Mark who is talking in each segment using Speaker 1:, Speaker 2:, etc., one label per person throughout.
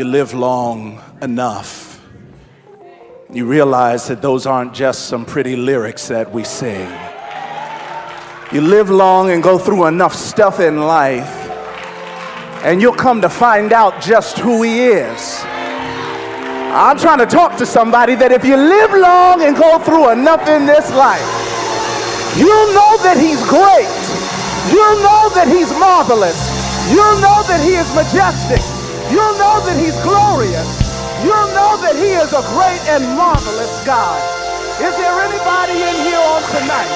Speaker 1: you live long enough, you realize that those aren't just some pretty lyrics that we sing. You live long and go through enough stuff in life, and you'll come to find out just who He is. I'm trying to talk to somebody that if you live long and go through enough in this life, you'll know that He's great. You'll know that He's marvelous. You'll know that He is majestic. You'll know that He's glorious. You'll know that He is a great and marvelous God. Is there anybody in here on tonight?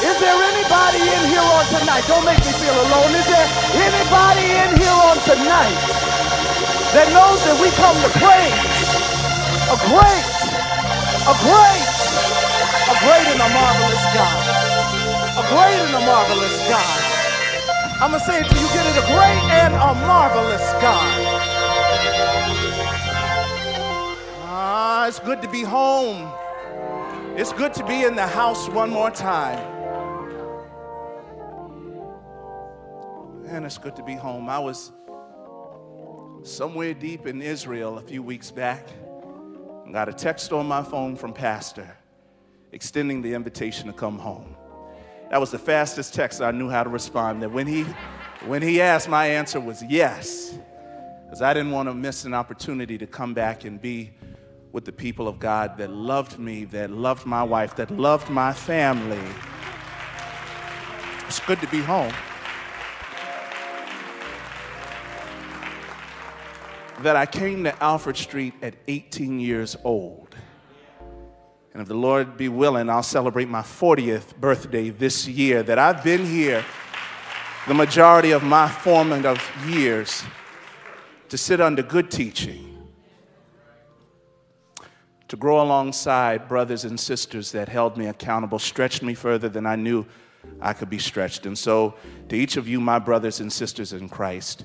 Speaker 1: Is there anybody in here on tonight? Don't make me feel alone. Is there anybody in here on tonight that knows that we come to praise a great, a great, a great and a marvelous God? A great and a marvelous God. I'm going to say it to you, get it, a great and a marvelous God. It's good to be home. It's good to be in the house one more time. Man, it's good to be home. I was somewhere deep in Israel a few weeks back and got a text on my phone from Pastor extending the invitation to come home. That was the fastest text I knew how to respond. That when he, when he asked, my answer was yes, because I didn't want to miss an opportunity to come back and be with the people of God that loved me, that loved my wife, that loved my family. It's good to be home. That I came to Alfred Street at 18 years old. And if the Lord be willing, I'll celebrate my 40th birthday this year. That I've been here the majority of my formative years to sit under good teaching, to grow alongside brothers and sisters that held me accountable, stretched me further than I knew I could be stretched. And so, to each of you, my brothers and sisters in Christ,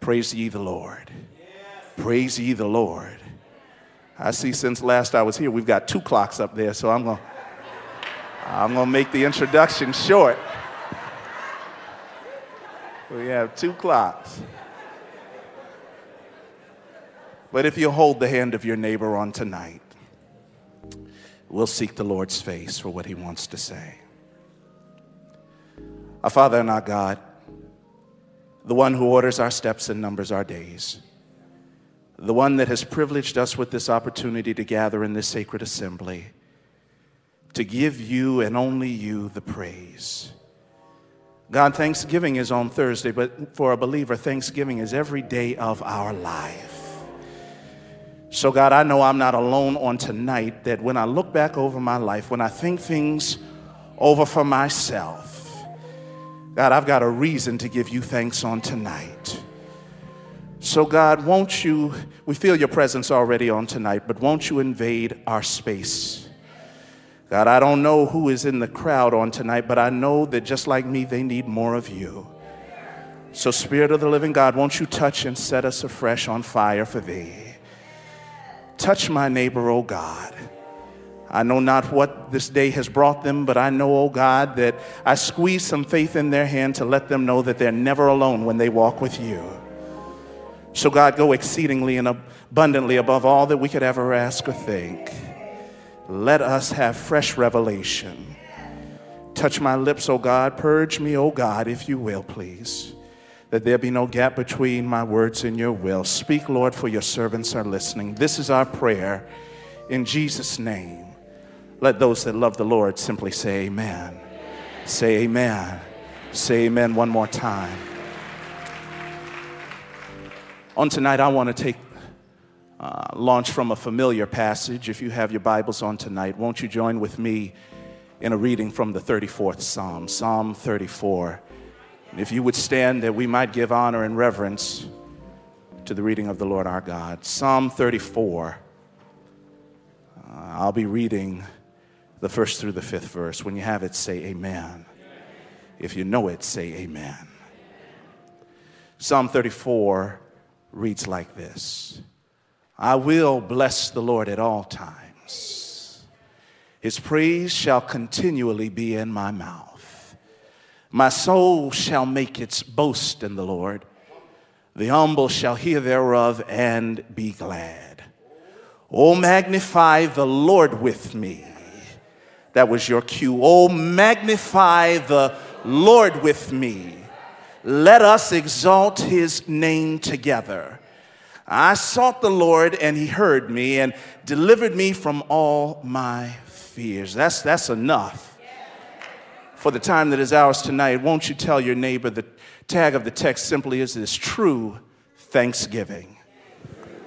Speaker 1: praise ye the Lord. Praise ye the Lord. I see since last I was here, we've got two clocks up there, so I'm going to I'm going to make the introduction short. We have two clocks. But if you hold the hand of your neighbor on tonight, we'll seek the Lord's face for what he wants to say. Our Father and our God, the one who orders our steps and numbers our days the one that has privileged us with this opportunity to gather in this sacred assembly, to give you and only you the praise. God, Thanksgiving is on Thursday, but for a believer, Thanksgiving is every day of our life. So, God, I know I'm not alone on tonight that when I look back over my life, when I think things over for myself, God, I've got a reason to give you thanks on tonight. So, God, won't you, we feel your presence already on tonight, but won't you invade our space? God, I don't know who is in the crowd on tonight, but I know that just like me, they need more of you. So, Spirit of the living God, won't you touch and set us afresh on fire for thee? Touch my neighbor, O oh God. I know not what this day has brought them, but I know, oh God, that I squeeze some faith in their hand to let them know that they're never alone when they walk with you. So, God, go exceedingly and abundantly above all that we could ever ask or think. Let us have fresh revelation. Touch my lips, O God. Purge me, O God, if you will, please. That there be no gap between my words and your will. Speak, Lord, for your servants are listening. This is our prayer in Jesus' name. Let those that love the Lord simply say, Amen. Say, Amen. Say, Amen one more time. On tonight, I want to take uh, launch from a familiar passage. If you have your Bibles on tonight, won't you join with me in a reading from the 34th Psalm, Psalm 34? If you would stand that we might give honor and reverence to the reading of the Lord our God. Psalm 34. Uh, I'll be reading the first through the fifth verse. When you have it, say amen. If you know it, say amen. Psalm 34 reads like this I will bless the Lord at all times. His praise shall continually be in my mouth. My soul shall make its boast in the Lord. The humble shall hear thereof and be glad. Oh, magnify the Lord with me. That was your cue. Oh, magnify the Lord with me. Let us exalt his name together. I sought the Lord, and he heard me and delivered me from all my fears. That's, that's enough for the time that is ours tonight. Won't you tell your neighbor the tag of the text simply is this true thanksgiving.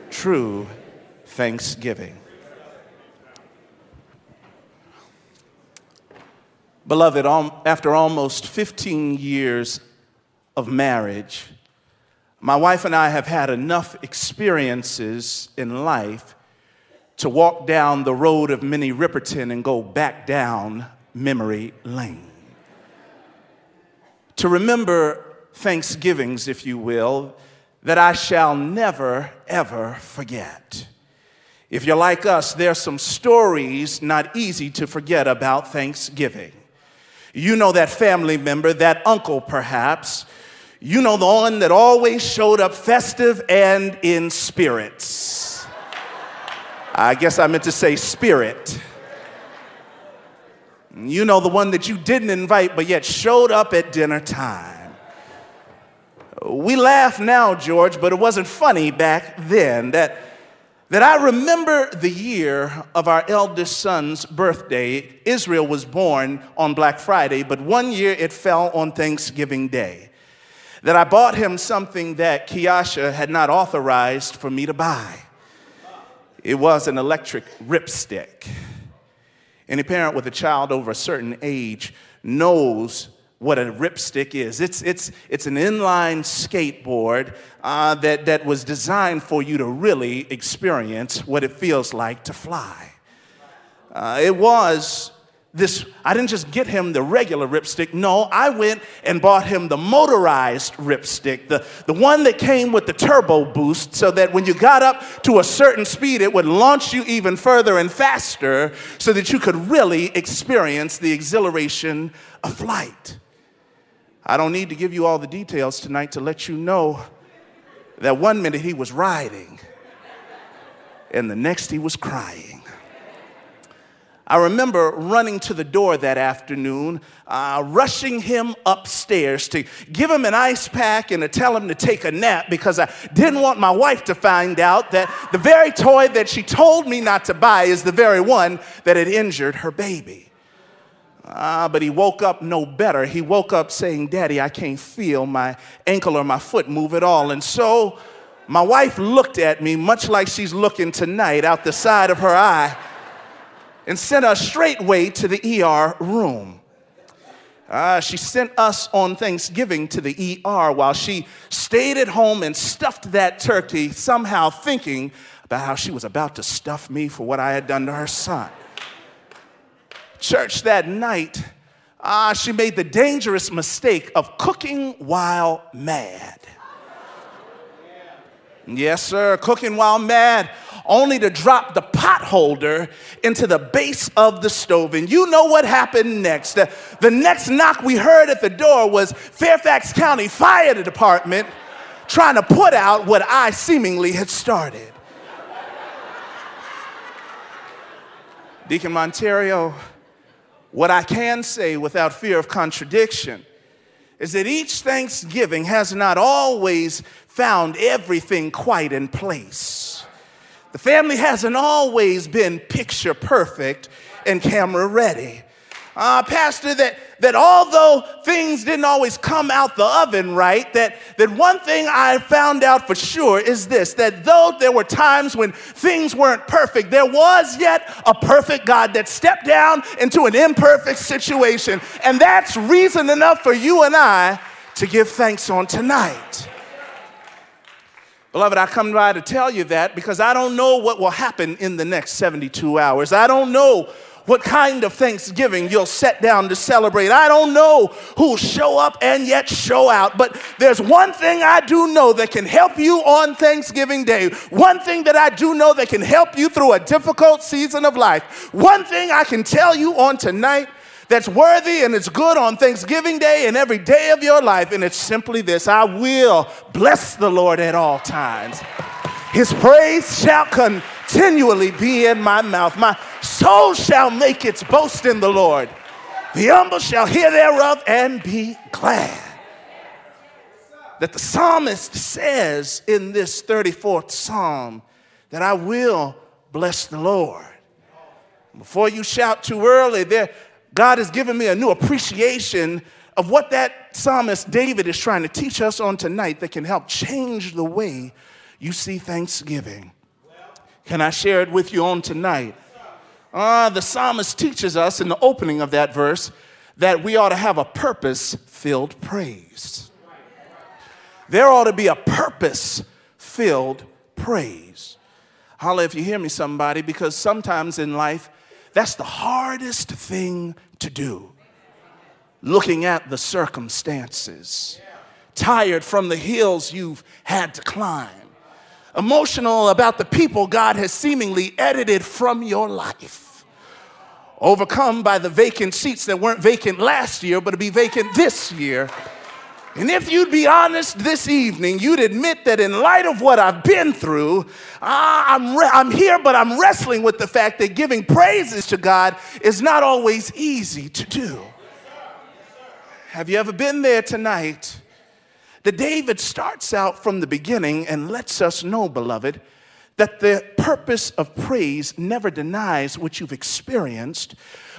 Speaker 1: True thanksgiving. Beloved, after almost 15 years of marriage, my wife and I have had enough experiences in life to walk down the road of Minnie Riperton and go back down memory lane. To remember Thanksgivings, if you will, that I shall never, ever forget. If you're like us, there are some stories not easy to forget about Thanksgiving. You know that family member, that uncle perhaps. You know the one that always showed up festive and in spirits. I guess I meant to say spirit. You know the one that you didn't invite but yet showed up at dinner time. We laugh now, George, but it wasn't funny back then. That that I remember the year of our eldest son's birthday. Israel was born on Black Friday, but one year it fell on Thanksgiving Day. That I bought him something that Kiasha had not authorized for me to buy. It was an electric ripstick. Any parent with a child over a certain age knows what a ripstick is. It's, it's, it's an inline skateboard uh, that, that was designed for you to really experience what it feels like to fly. Uh, it was this, I didn't just get him the regular ripstick. No, I went and bought him the motorized ripstick, the, the one that came with the turbo boost, so that when you got up to a certain speed, it would launch you even further and faster so that you could really experience the exhilaration of flight. I don't need to give you all the details tonight to let you know that one minute he was riding and the next he was crying. I remember running to the door that afternoon, uh, rushing him upstairs to give him an ice pack and to tell him to take a nap because I didn't want my wife to find out that the very toy that she told me not to buy is the very one that had injured her baby. Ah, but he woke up no better. He woke up saying, Daddy, I can't feel my ankle or my foot move at all. And so my wife looked at me, much like she's looking tonight, out the side of her eye, and sent us straightway to the ER room. Uh, she sent us on Thanksgiving to the ER while she stayed at home and stuffed that turkey, somehow thinking about how she was about to stuff me for what I had done to her son church that night, ah, she made the dangerous mistake of cooking while mad. Yes, sir, cooking while mad, only to drop the pot holder into the base of the stove. And you know what happened next. The, the next knock we heard at the door was Fairfax County Fire Department trying to put out what I seemingly had started. Deacon Monterio, what I can say without fear of contradiction is that each Thanksgiving has not always found everything quite in place. The family hasn't always been picture perfect and camera ready uh, Pastor, that, that although things didn't always come out the oven right, that, that one thing I found out for sure is this that though there were times when things weren't perfect, there was yet a perfect God that stepped down into an imperfect situation. And that's reason enough for you and I to give thanks on tonight. Beloved, I come by to tell you that because I don't know what will happen in the next 72 hours. I don't know what kind of Thanksgiving you'll set down to celebrate. I don't know who'll show up and yet show out, but there's one thing I do know that can help you on Thanksgiving Day. One thing that I do know that can help you through a difficult season of life. One thing I can tell you on tonight that's worthy and it's good on Thanksgiving Day and every day of your life. And it's simply this I will bless the Lord at all times. His praise shall continually be in my mouth. My soul shall make its boast in the Lord. The humble shall hear thereof and be glad. That the psalmist says in this 34th psalm that I will bless the Lord. Before you shout too early, there, God has given me a new appreciation of what that psalmist David is trying to teach us on tonight that can help change the way you see Thanksgiving. Can I share it with you on tonight? Uh, the psalmist teaches us in the opening of that verse that we ought to have a purpose filled praise. There ought to be a purpose filled praise. Holla if you hear me, somebody, because sometimes in life, that's the hardest thing to do. Looking at the circumstances, tired from the hills you've had to climb, emotional about the people God has seemingly edited from your life, overcome by the vacant seats that weren't vacant last year, but to be vacant this year. And if you'd be honest this evening, you'd admit that in light of what I've been through, I'm, re- I'm here, but I'm wrestling with the fact that giving praises to God is not always easy to do. Have you ever been there tonight? The David starts out from the beginning and lets us know, beloved, that the purpose of praise never denies what you've experienced,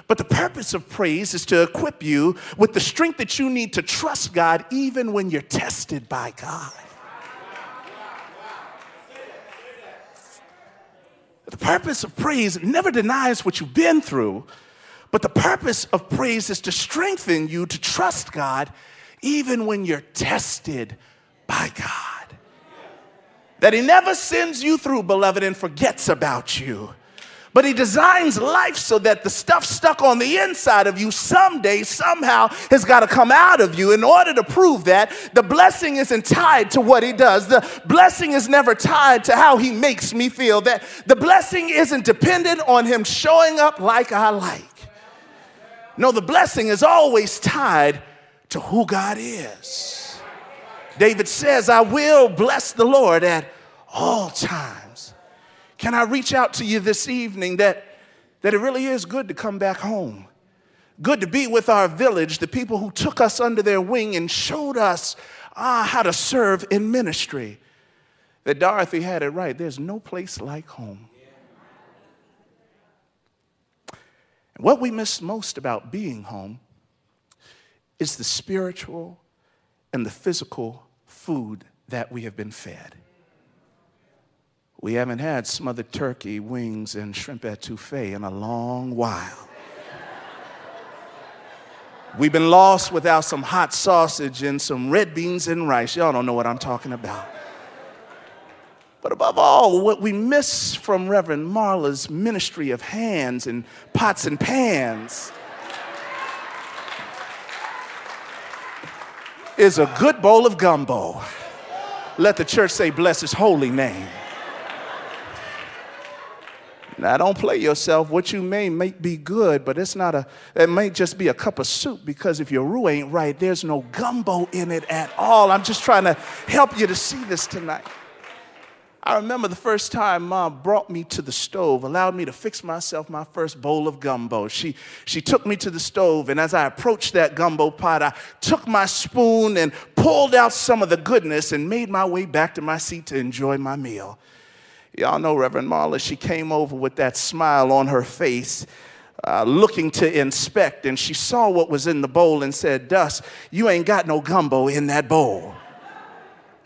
Speaker 1: but the purpose of praise is to equip you with the strength that you need to trust God even when you're tested by God. The purpose of praise never denies what you've been through, but the purpose of praise is to strengthen you to trust God even when you're tested by God. That He never sends you through, beloved, and forgets about you. But he designs life so that the stuff stuck on the inside of you someday, somehow, has got to come out of you. In order to prove that, the blessing isn't tied to what he does. The blessing is never tied to how he makes me feel. That the blessing isn't dependent on him showing up like I like. No, the blessing is always tied to who God is. David says, I will bless the Lord at all times. Can I reach out to you this evening that, that it really is good to come back home? Good to be with our village, the people who took us under their wing and showed us ah, how to serve in ministry. That Dorothy had it right. There's no place like home. And what we miss most about being home is the spiritual and the physical food that we have been fed. We haven't had smothered turkey, wings, and shrimp etouffee in a long while. We've been lost without some hot sausage and some red beans and rice. Y'all don't know what I'm talking about. But above all, what we miss from Reverend Marla's ministry of hands and pots and pans is a good bowl of gumbo. Let the church say, bless his holy name. Now, don't play yourself. What you may may be good, but it's not a, it may just be a cup of soup because if your roux ain't right, there's no gumbo in it at all. I'm just trying to help you to see this tonight. I remember the first time mom brought me to the stove, allowed me to fix myself my first bowl of gumbo. She, she took me to the stove, and as I approached that gumbo pot, I took my spoon and pulled out some of the goodness and made my way back to my seat to enjoy my meal. Y'all know Reverend Marla, she came over with that smile on her face. Uh, looking to inspect, and she saw what was in the bowl and said, Dust, you ain't got no gumbo in that bowl.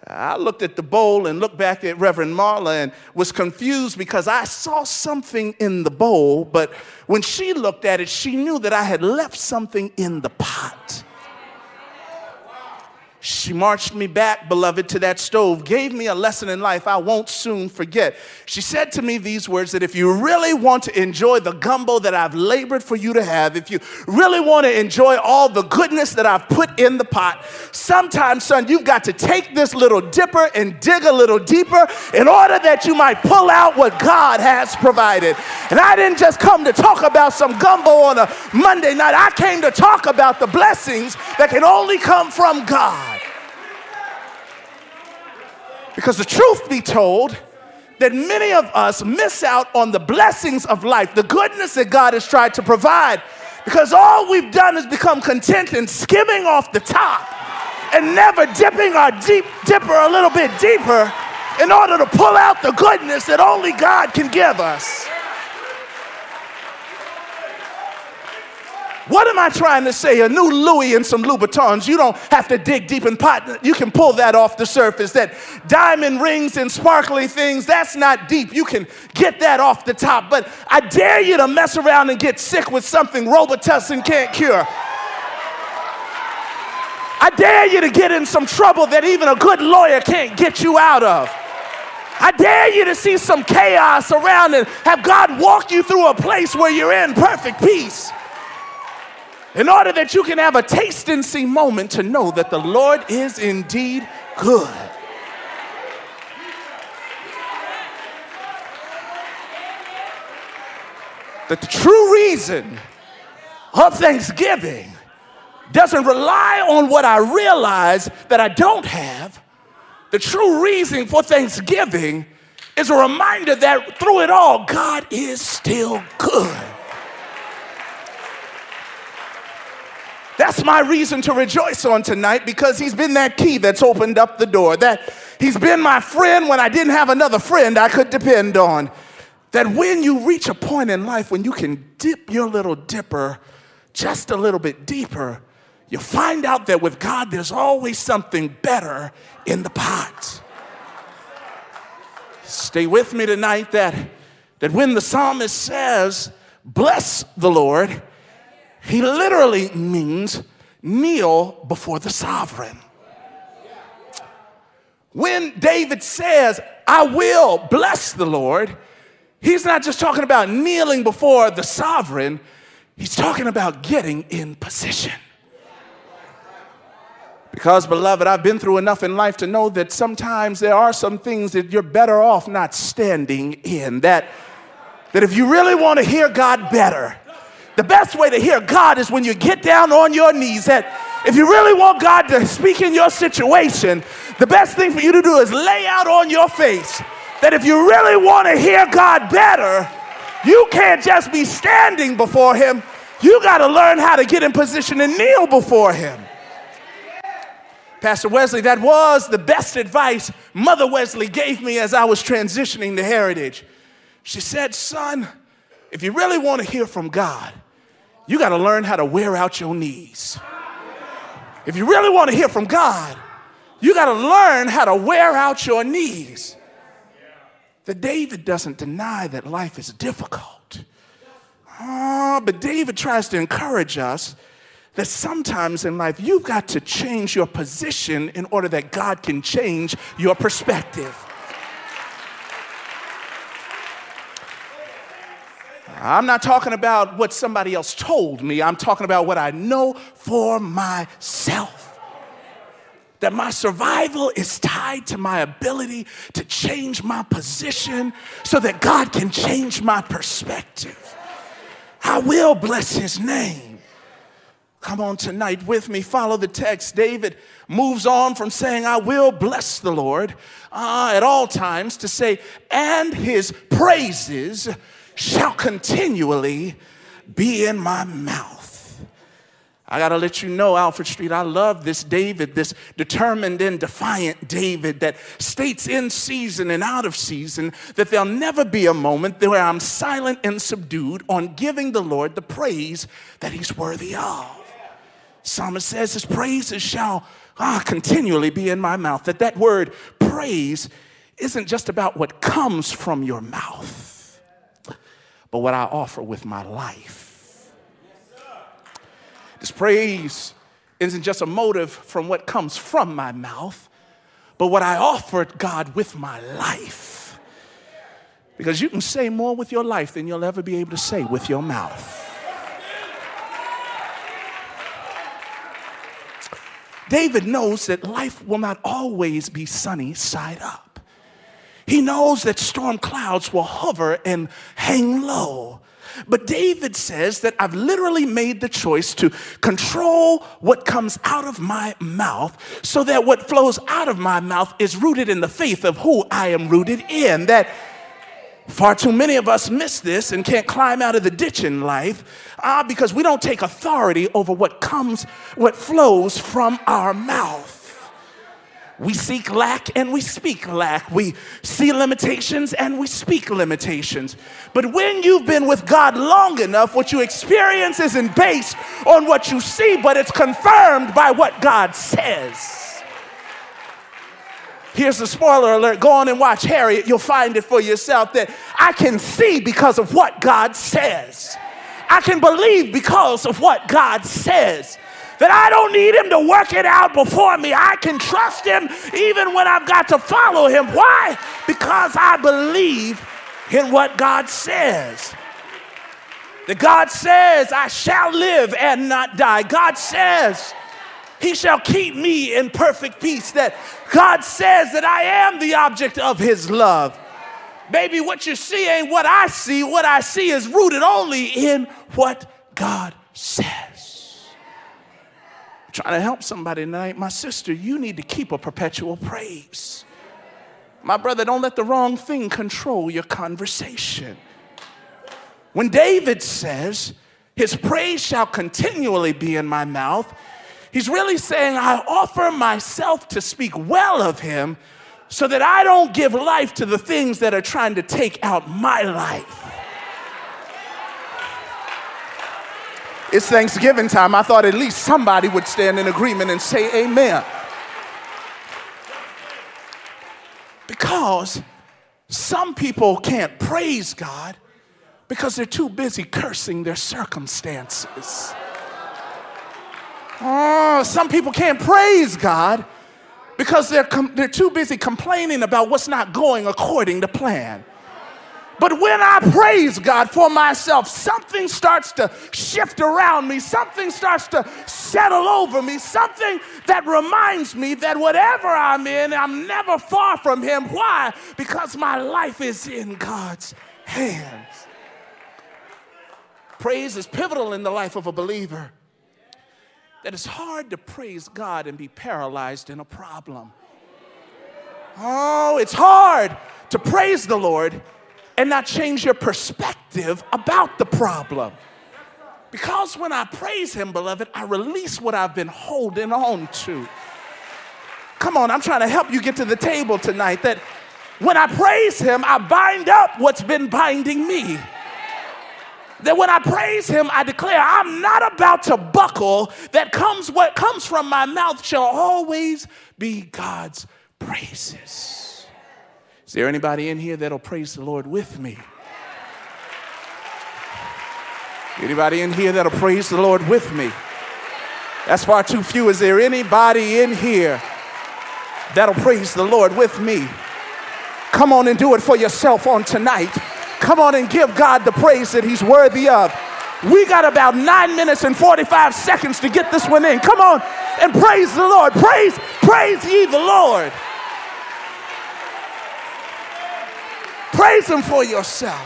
Speaker 1: I looked at the bowl and looked back at Reverend Marla and was confused because I saw something in the bowl, but when she looked at it, she knew that I had left something in the pot. She marched me back, beloved, to that stove, gave me a lesson in life I won't soon forget. She said to me these words that if you really want to enjoy the gumbo that I've labored for you to have, if you really want to enjoy all the goodness that I've put in the pot, sometimes, son, you've got to take this little dipper and dig a little deeper in order that you might pull out what God has provided. And I didn't just come to talk about some gumbo on a Monday night, I came to talk about the blessings that can only come from God. Because the truth be told, that many of us miss out on the blessings of life, the goodness that God has tried to provide, because all we've done is become content in skimming off the top and never dipping our deep dipper a little bit deeper in order to pull out the goodness that only God can give us. What am I trying to say? A new Louis and some Louboutins. You don't have to dig deep in pot. You can pull that off the surface. That diamond rings and sparkly things, that's not deep. You can get that off the top. But I dare you to mess around and get sick with something Robitussin can't cure. I dare you to get in some trouble that even a good lawyer can't get you out of. I dare you to see some chaos around and have God walk you through a place where you're in perfect peace in order that you can have a taste and see moment to know that the Lord is indeed good. The true reason of Thanksgiving doesn't rely on what I realize that I don't have. The true reason for Thanksgiving is a reminder that through it all, God is still good. That's my reason to rejoice on tonight because he's been that key that's opened up the door. That he's been my friend when I didn't have another friend I could depend on. That when you reach a point in life when you can dip your little dipper just a little bit deeper, you find out that with God there's always something better in the pot. Stay with me tonight that, that when the psalmist says, Bless the Lord, he literally means kneel before the sovereign. When David says, I will bless the Lord, he's not just talking about kneeling before the sovereign, he's talking about getting in position. Because, beloved, I've been through enough in life to know that sometimes there are some things that you're better off not standing in. That, that if you really want to hear God better, the best way to hear God is when you get down on your knees. That if you really want God to speak in your situation, the best thing for you to do is lay out on your face. That if you really want to hear God better, you can't just be standing before Him. You got to learn how to get in position and kneel before Him. Pastor Wesley, that was the best advice Mother Wesley gave me as I was transitioning to Heritage. She said, Son, if you really want to hear from God, you got to learn how to wear out your knees. If you really want to hear from God, you got to learn how to wear out your knees. The David doesn't deny that life is difficult. Oh, but David tries to encourage us that sometimes in life you've got to change your position in order that God can change your perspective. I'm not talking about what somebody else told me, I'm talking about what I know for myself. That my survival is tied to my ability to change my position so that God can change my perspective. I will bless his name. Come on tonight with me, follow the text. David moves on from saying, I will bless the Lord uh, at all times to say, and his praises shall continually be in my mouth. I got to let you know, Alfred Street, I love this David, this determined and defiant David that states in season and out of season that there'll never be a moment where I'm silent and subdued on giving the Lord the praise that he's worthy of. Psalmist says his praises shall ah, continually be in my mouth. That that word praise isn't just about what comes from your mouth but what I offer with my life. This praise isn't just a motive from what comes from my mouth, but what I offered God with my life. Because you can say more with your life than you'll ever be able to say with your mouth. David knows that life will not always be sunny side up. He knows that storm clouds will hover and hang low. But David says that I've literally made the choice to control what comes out of my mouth so that what flows out of my mouth is rooted in the faith of who I am rooted in. That Far too many of us miss this and can't climb out of the ditch in life uh, because we don't take authority over what comes, what flows from our mouth. We seek lack and we speak lack. We see limitations and we speak limitations. But when you've been with God long enough, what you experience isn't based on what you see, but it's confirmed by what God says. Here's the spoiler alert. Go on and watch Harriet. You'll find it for yourself that I can see because of what God says. I can believe because of what God says that I don't need him to work it out before me. I can trust him even when I've got to follow him. Why? Because I believe in what God says. That God says, I shall live and not die. God says, He shall keep me in perfect peace. That God says that I am the object of His love. Baby, what you see ain't what I see. What I see is rooted only in what God says trying to help somebody tonight. My sister, you need to keep a perpetual praise. My brother, don't let the wrong thing control your conversation. When David says, His praise shall continually be in my mouth, he's really saying, I offer myself to speak well of Him so that I don't give life to the things that are trying to take out my life. It's Thanksgiving time. I thought at least somebody would stand in agreement and say amen. Because some people can't praise God because they're too busy cursing their circumstances. Oh, some people can't praise God because they're, com- they're too busy complaining about what's not going according to plan. But when I praise God for myself, something starts to shift around me, something starts to settle over me, something that reminds me that whatever I'm in, I'm never far from Him. Why? Because my life is in God's hands. Praise is pivotal in the life of a believer. That it's hard to praise God and be paralyzed in a problem. Oh, it's hard to praise the Lord and not change your perspective about the problem. Because when I praise Him, beloved, I release what I've been holding on to. Come on, I'm trying to help you get to the table tonight. That when I praise Him, I bind up what's been binding me. That when I praise Him, I declare I'm not about to buckle. That comes what comes from my mouth shall always be God's praises. Is there anybody in here that'll praise the Lord with me? Anybody in here that'll praise the Lord with me? That's far too few. Is there anybody in here that'll praise the Lord with me? Come on and do it for yourself on tonight. Come on and give God the praise that He's worthy of. We got about nine minutes and 45 seconds to get this one in. Come on and praise the Lord. Praise, praise ye the Lord. Praise Him for yourself.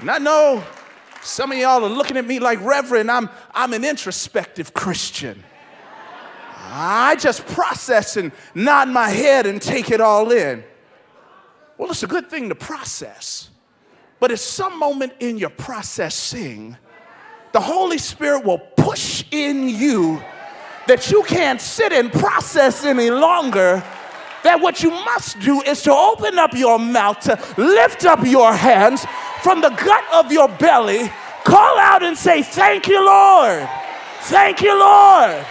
Speaker 1: And I know some of y'all are looking at me like, Reverend, I'm, I'm an introspective Christian. I just process and nod my head and take it all in. Well, it's a good thing to process. But at some moment in your processing, the Holy Spirit will push in you that you can't sit and process any longer that what you must do is to open up your mouth, to lift up your hands from the gut of your belly, call out and say, Thank you, Lord. Thank you, Lord.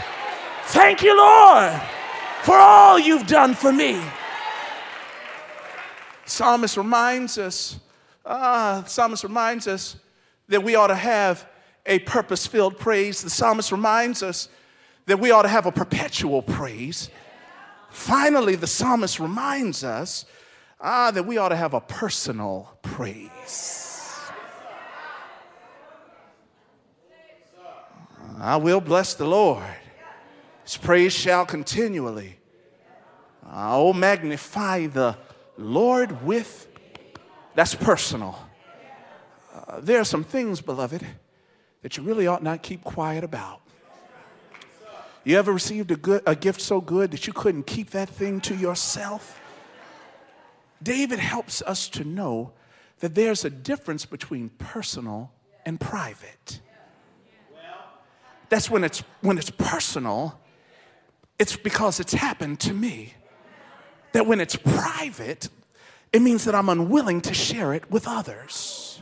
Speaker 1: Thank you, Lord, for all you've done for me. Psalmist reminds us, ah, psalmist reminds us that we ought to have a purpose filled praise. The psalmist reminds us that we ought to have a perpetual praise. Finally, the psalmist reminds us ah, that we ought to have a personal praise. I will bless the Lord. His praise shall continually. Oh, magnify the Lord with. That's personal. Uh, there are some things, beloved, that you really ought not keep quiet about. You ever received a, good, a gift so good that you couldn't keep that thing to yourself? David helps us to know that there's a difference between personal and private. That's when it's, when it's personal, it's because it's happened to me. That when it's private, it means that I'm unwilling to share it with others.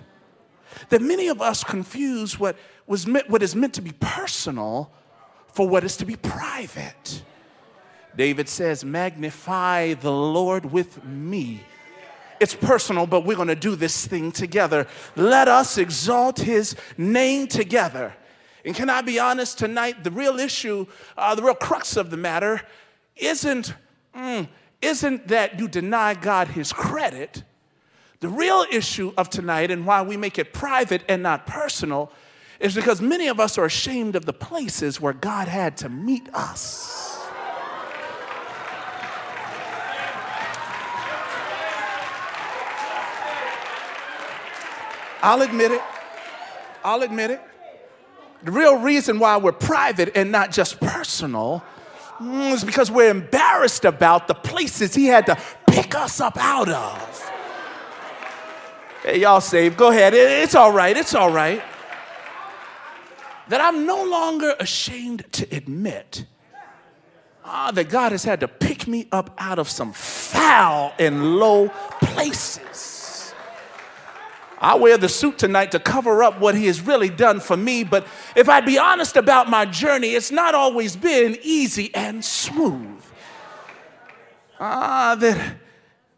Speaker 1: That many of us confuse what, was meant, what is meant to be personal for what is to be private. David says, Magnify the Lord with me. It's personal, but we're to do this thing together. Let us exalt his name together. And can I be honest tonight? The real issue, uh, the real crux of the matter, isn't, mm, isn't that you deny God his credit. The real issue of tonight and why we make it private and not personal is because many of us are ashamed of the places where God had to meet us. I'll admit it. I'll admit it. The real reason why we're private and not just personal mm, is because we're embarrassed about the places He had to pick us up out of. Hey, y'all saved. Go ahead. It's all right. It's all right that I'm no longer ashamed to admit ah, that God has had to pick me up out of some foul and low places. I wear the suit tonight to cover up what He has really done for me, but if I'd be honest about my journey, it's not always been easy and smooth. Ah, that,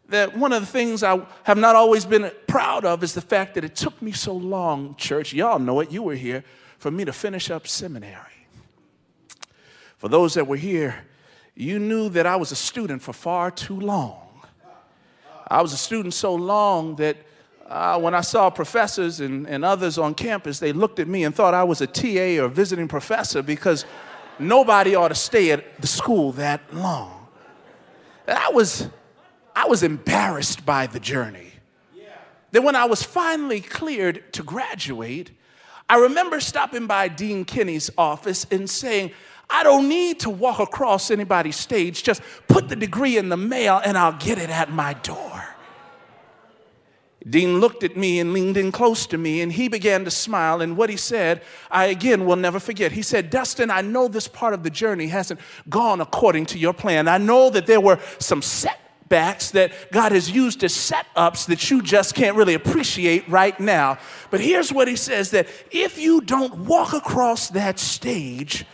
Speaker 1: that one of the things I have not always been proud of is the fact that it took me so long, church. Y'all know it, you were here for me to finish up seminary. For those that were here, you knew that I was a student for far too long. I was a student so long that uh, when I saw professors and, and others on campus, they looked at me and thought I was a TA or visiting professor because nobody ought to stay at the school that long. And I was, I was embarrassed by the journey. Then, when I was finally cleared to graduate, I remember stopping by Dean Kinney's office and saying, I don't need to walk across anybody's stage. Just put the degree in the mail and I'll get it at my door. Dean looked at me and leaned in close to me and he began to smile. And what he said, I again will never forget. He said, Dustin, I know this part of the journey hasn't gone according to your plan. I know that there were some set setbacks that God has used as setups that you just can't really appreciate right now. But here's what he says that if you don't walk across that stage,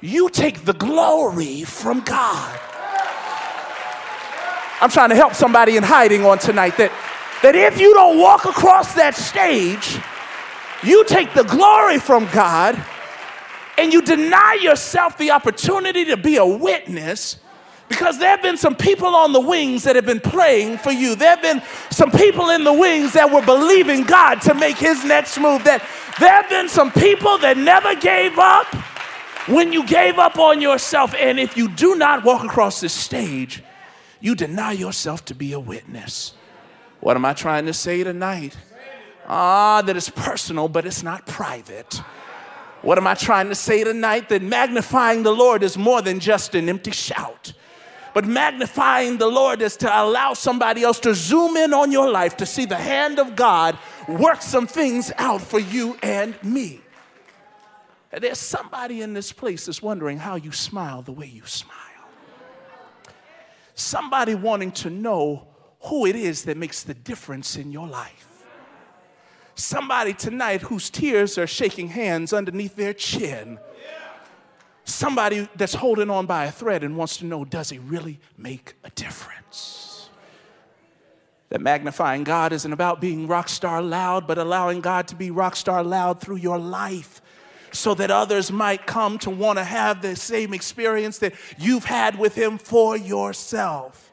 Speaker 1: you take the glory from God. I'm trying to help somebody in hiding on tonight that, that if you don't walk across that stage, you take the glory from God and you deny yourself the opportunity to be a witness because there have been some people on the wings that have been praying for you. There have been some people in the wings that were believing God to make his next move. That there have been some people that never gave up when you gave up on yourself. And if you do not walk across this stage, you deny yourself to be a witness. What am I trying to say tonight? Ah, that it's personal, but it's not private. What am I trying to say tonight? That magnifying the Lord is more than just an empty shout. But magnifying the Lord is to allow somebody else to zoom in on your life to see the hand of God work some things out for you and me. And there's somebody in this place that's wondering how you smile the way you smile. Somebody wanting to know who it is that makes the difference in your life. Somebody tonight whose tears are shaking hands underneath their chin somebody that's holding on by a thread and wants to know does he really make a difference? That magnifying God isn't about being rock star loud, but allowing God to be rock star loud through your life. so that others might come to want to have the same experience that you've had with Him for yourself.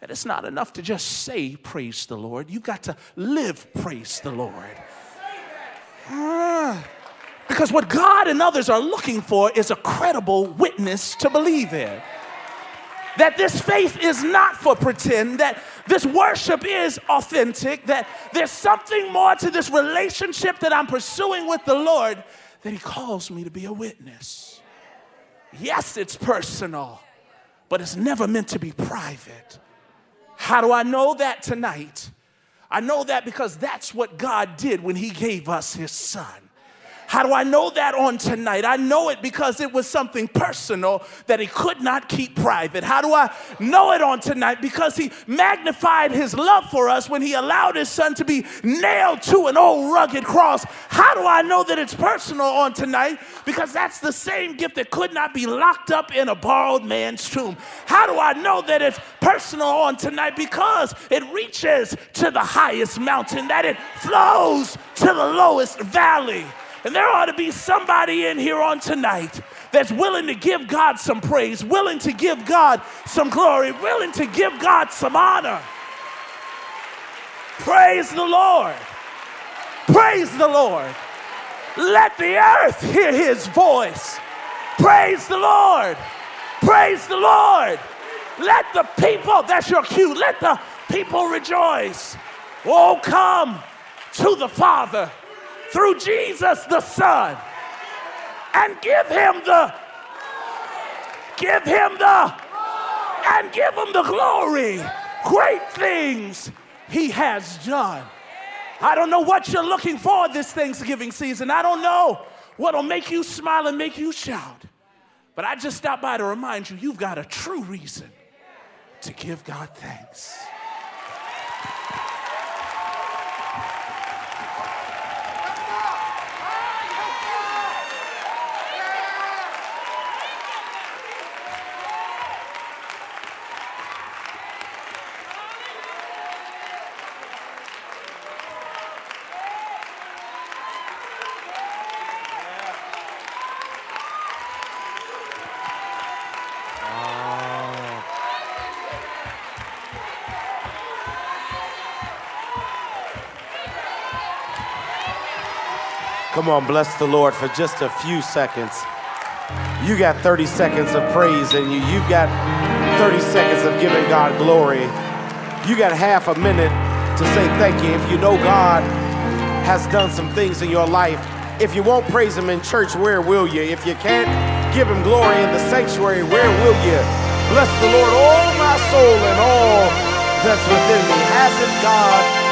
Speaker 1: And it's not enough to just say, Praise the Lord. You've got to live, Praise the Lord. Ah, because what God and others are looking for is a credible witness to believe in. That this faith is not for pretend, that this worship is authentic, that there's something more to this relationship that I'm pursuing with the Lord that He calls me to be a witness. Yes, it's personal, but it's never meant to be private. How do I know that tonight? I know that because that's what God did when He gave us His Son. How do I know that on tonight? I know it because it was something personal that he could not keep private. How do I know it on tonight? Because he magnified his love for us when he allowed his son to be nailed to an old rugged cross. How do I know that it's personal on tonight? Because that's the same gift that could not be locked up in a borrowed man's tomb. How do I know that it's personal on tonight? Because it reaches to the highest mountain, that it flows to the lowest valley. And there ought to be somebody in here on tonight that's willing to give God some praise, willing to give God some glory, willing to give God some honor. Praise the Lord. Praise the Lord. Let the earth hear his voice. Praise the Lord. Praise the Lord. Let the people, that's your cue, let the people rejoice. Oh, come to the Father through Jesus the Son and give him the give him the and give him the glory. Great things he has done. I don't know what you're looking for this Thanksgiving season. I don't know what'll make you smile and make you shout. But I just stopped by to remind you you've got a true reason to give God thanks.
Speaker 2: Come on, bless the Lord for just a few seconds. You got 30 seconds of praise in you. You've got 30 seconds of giving God glory. You got half a minute to say thank you. If you know God has done some things in your life, if you won't praise Him in church, where will you? If you can't give Him glory in the sanctuary, where will you? Bless the Lord, all my soul and all that's within me. Hasn't God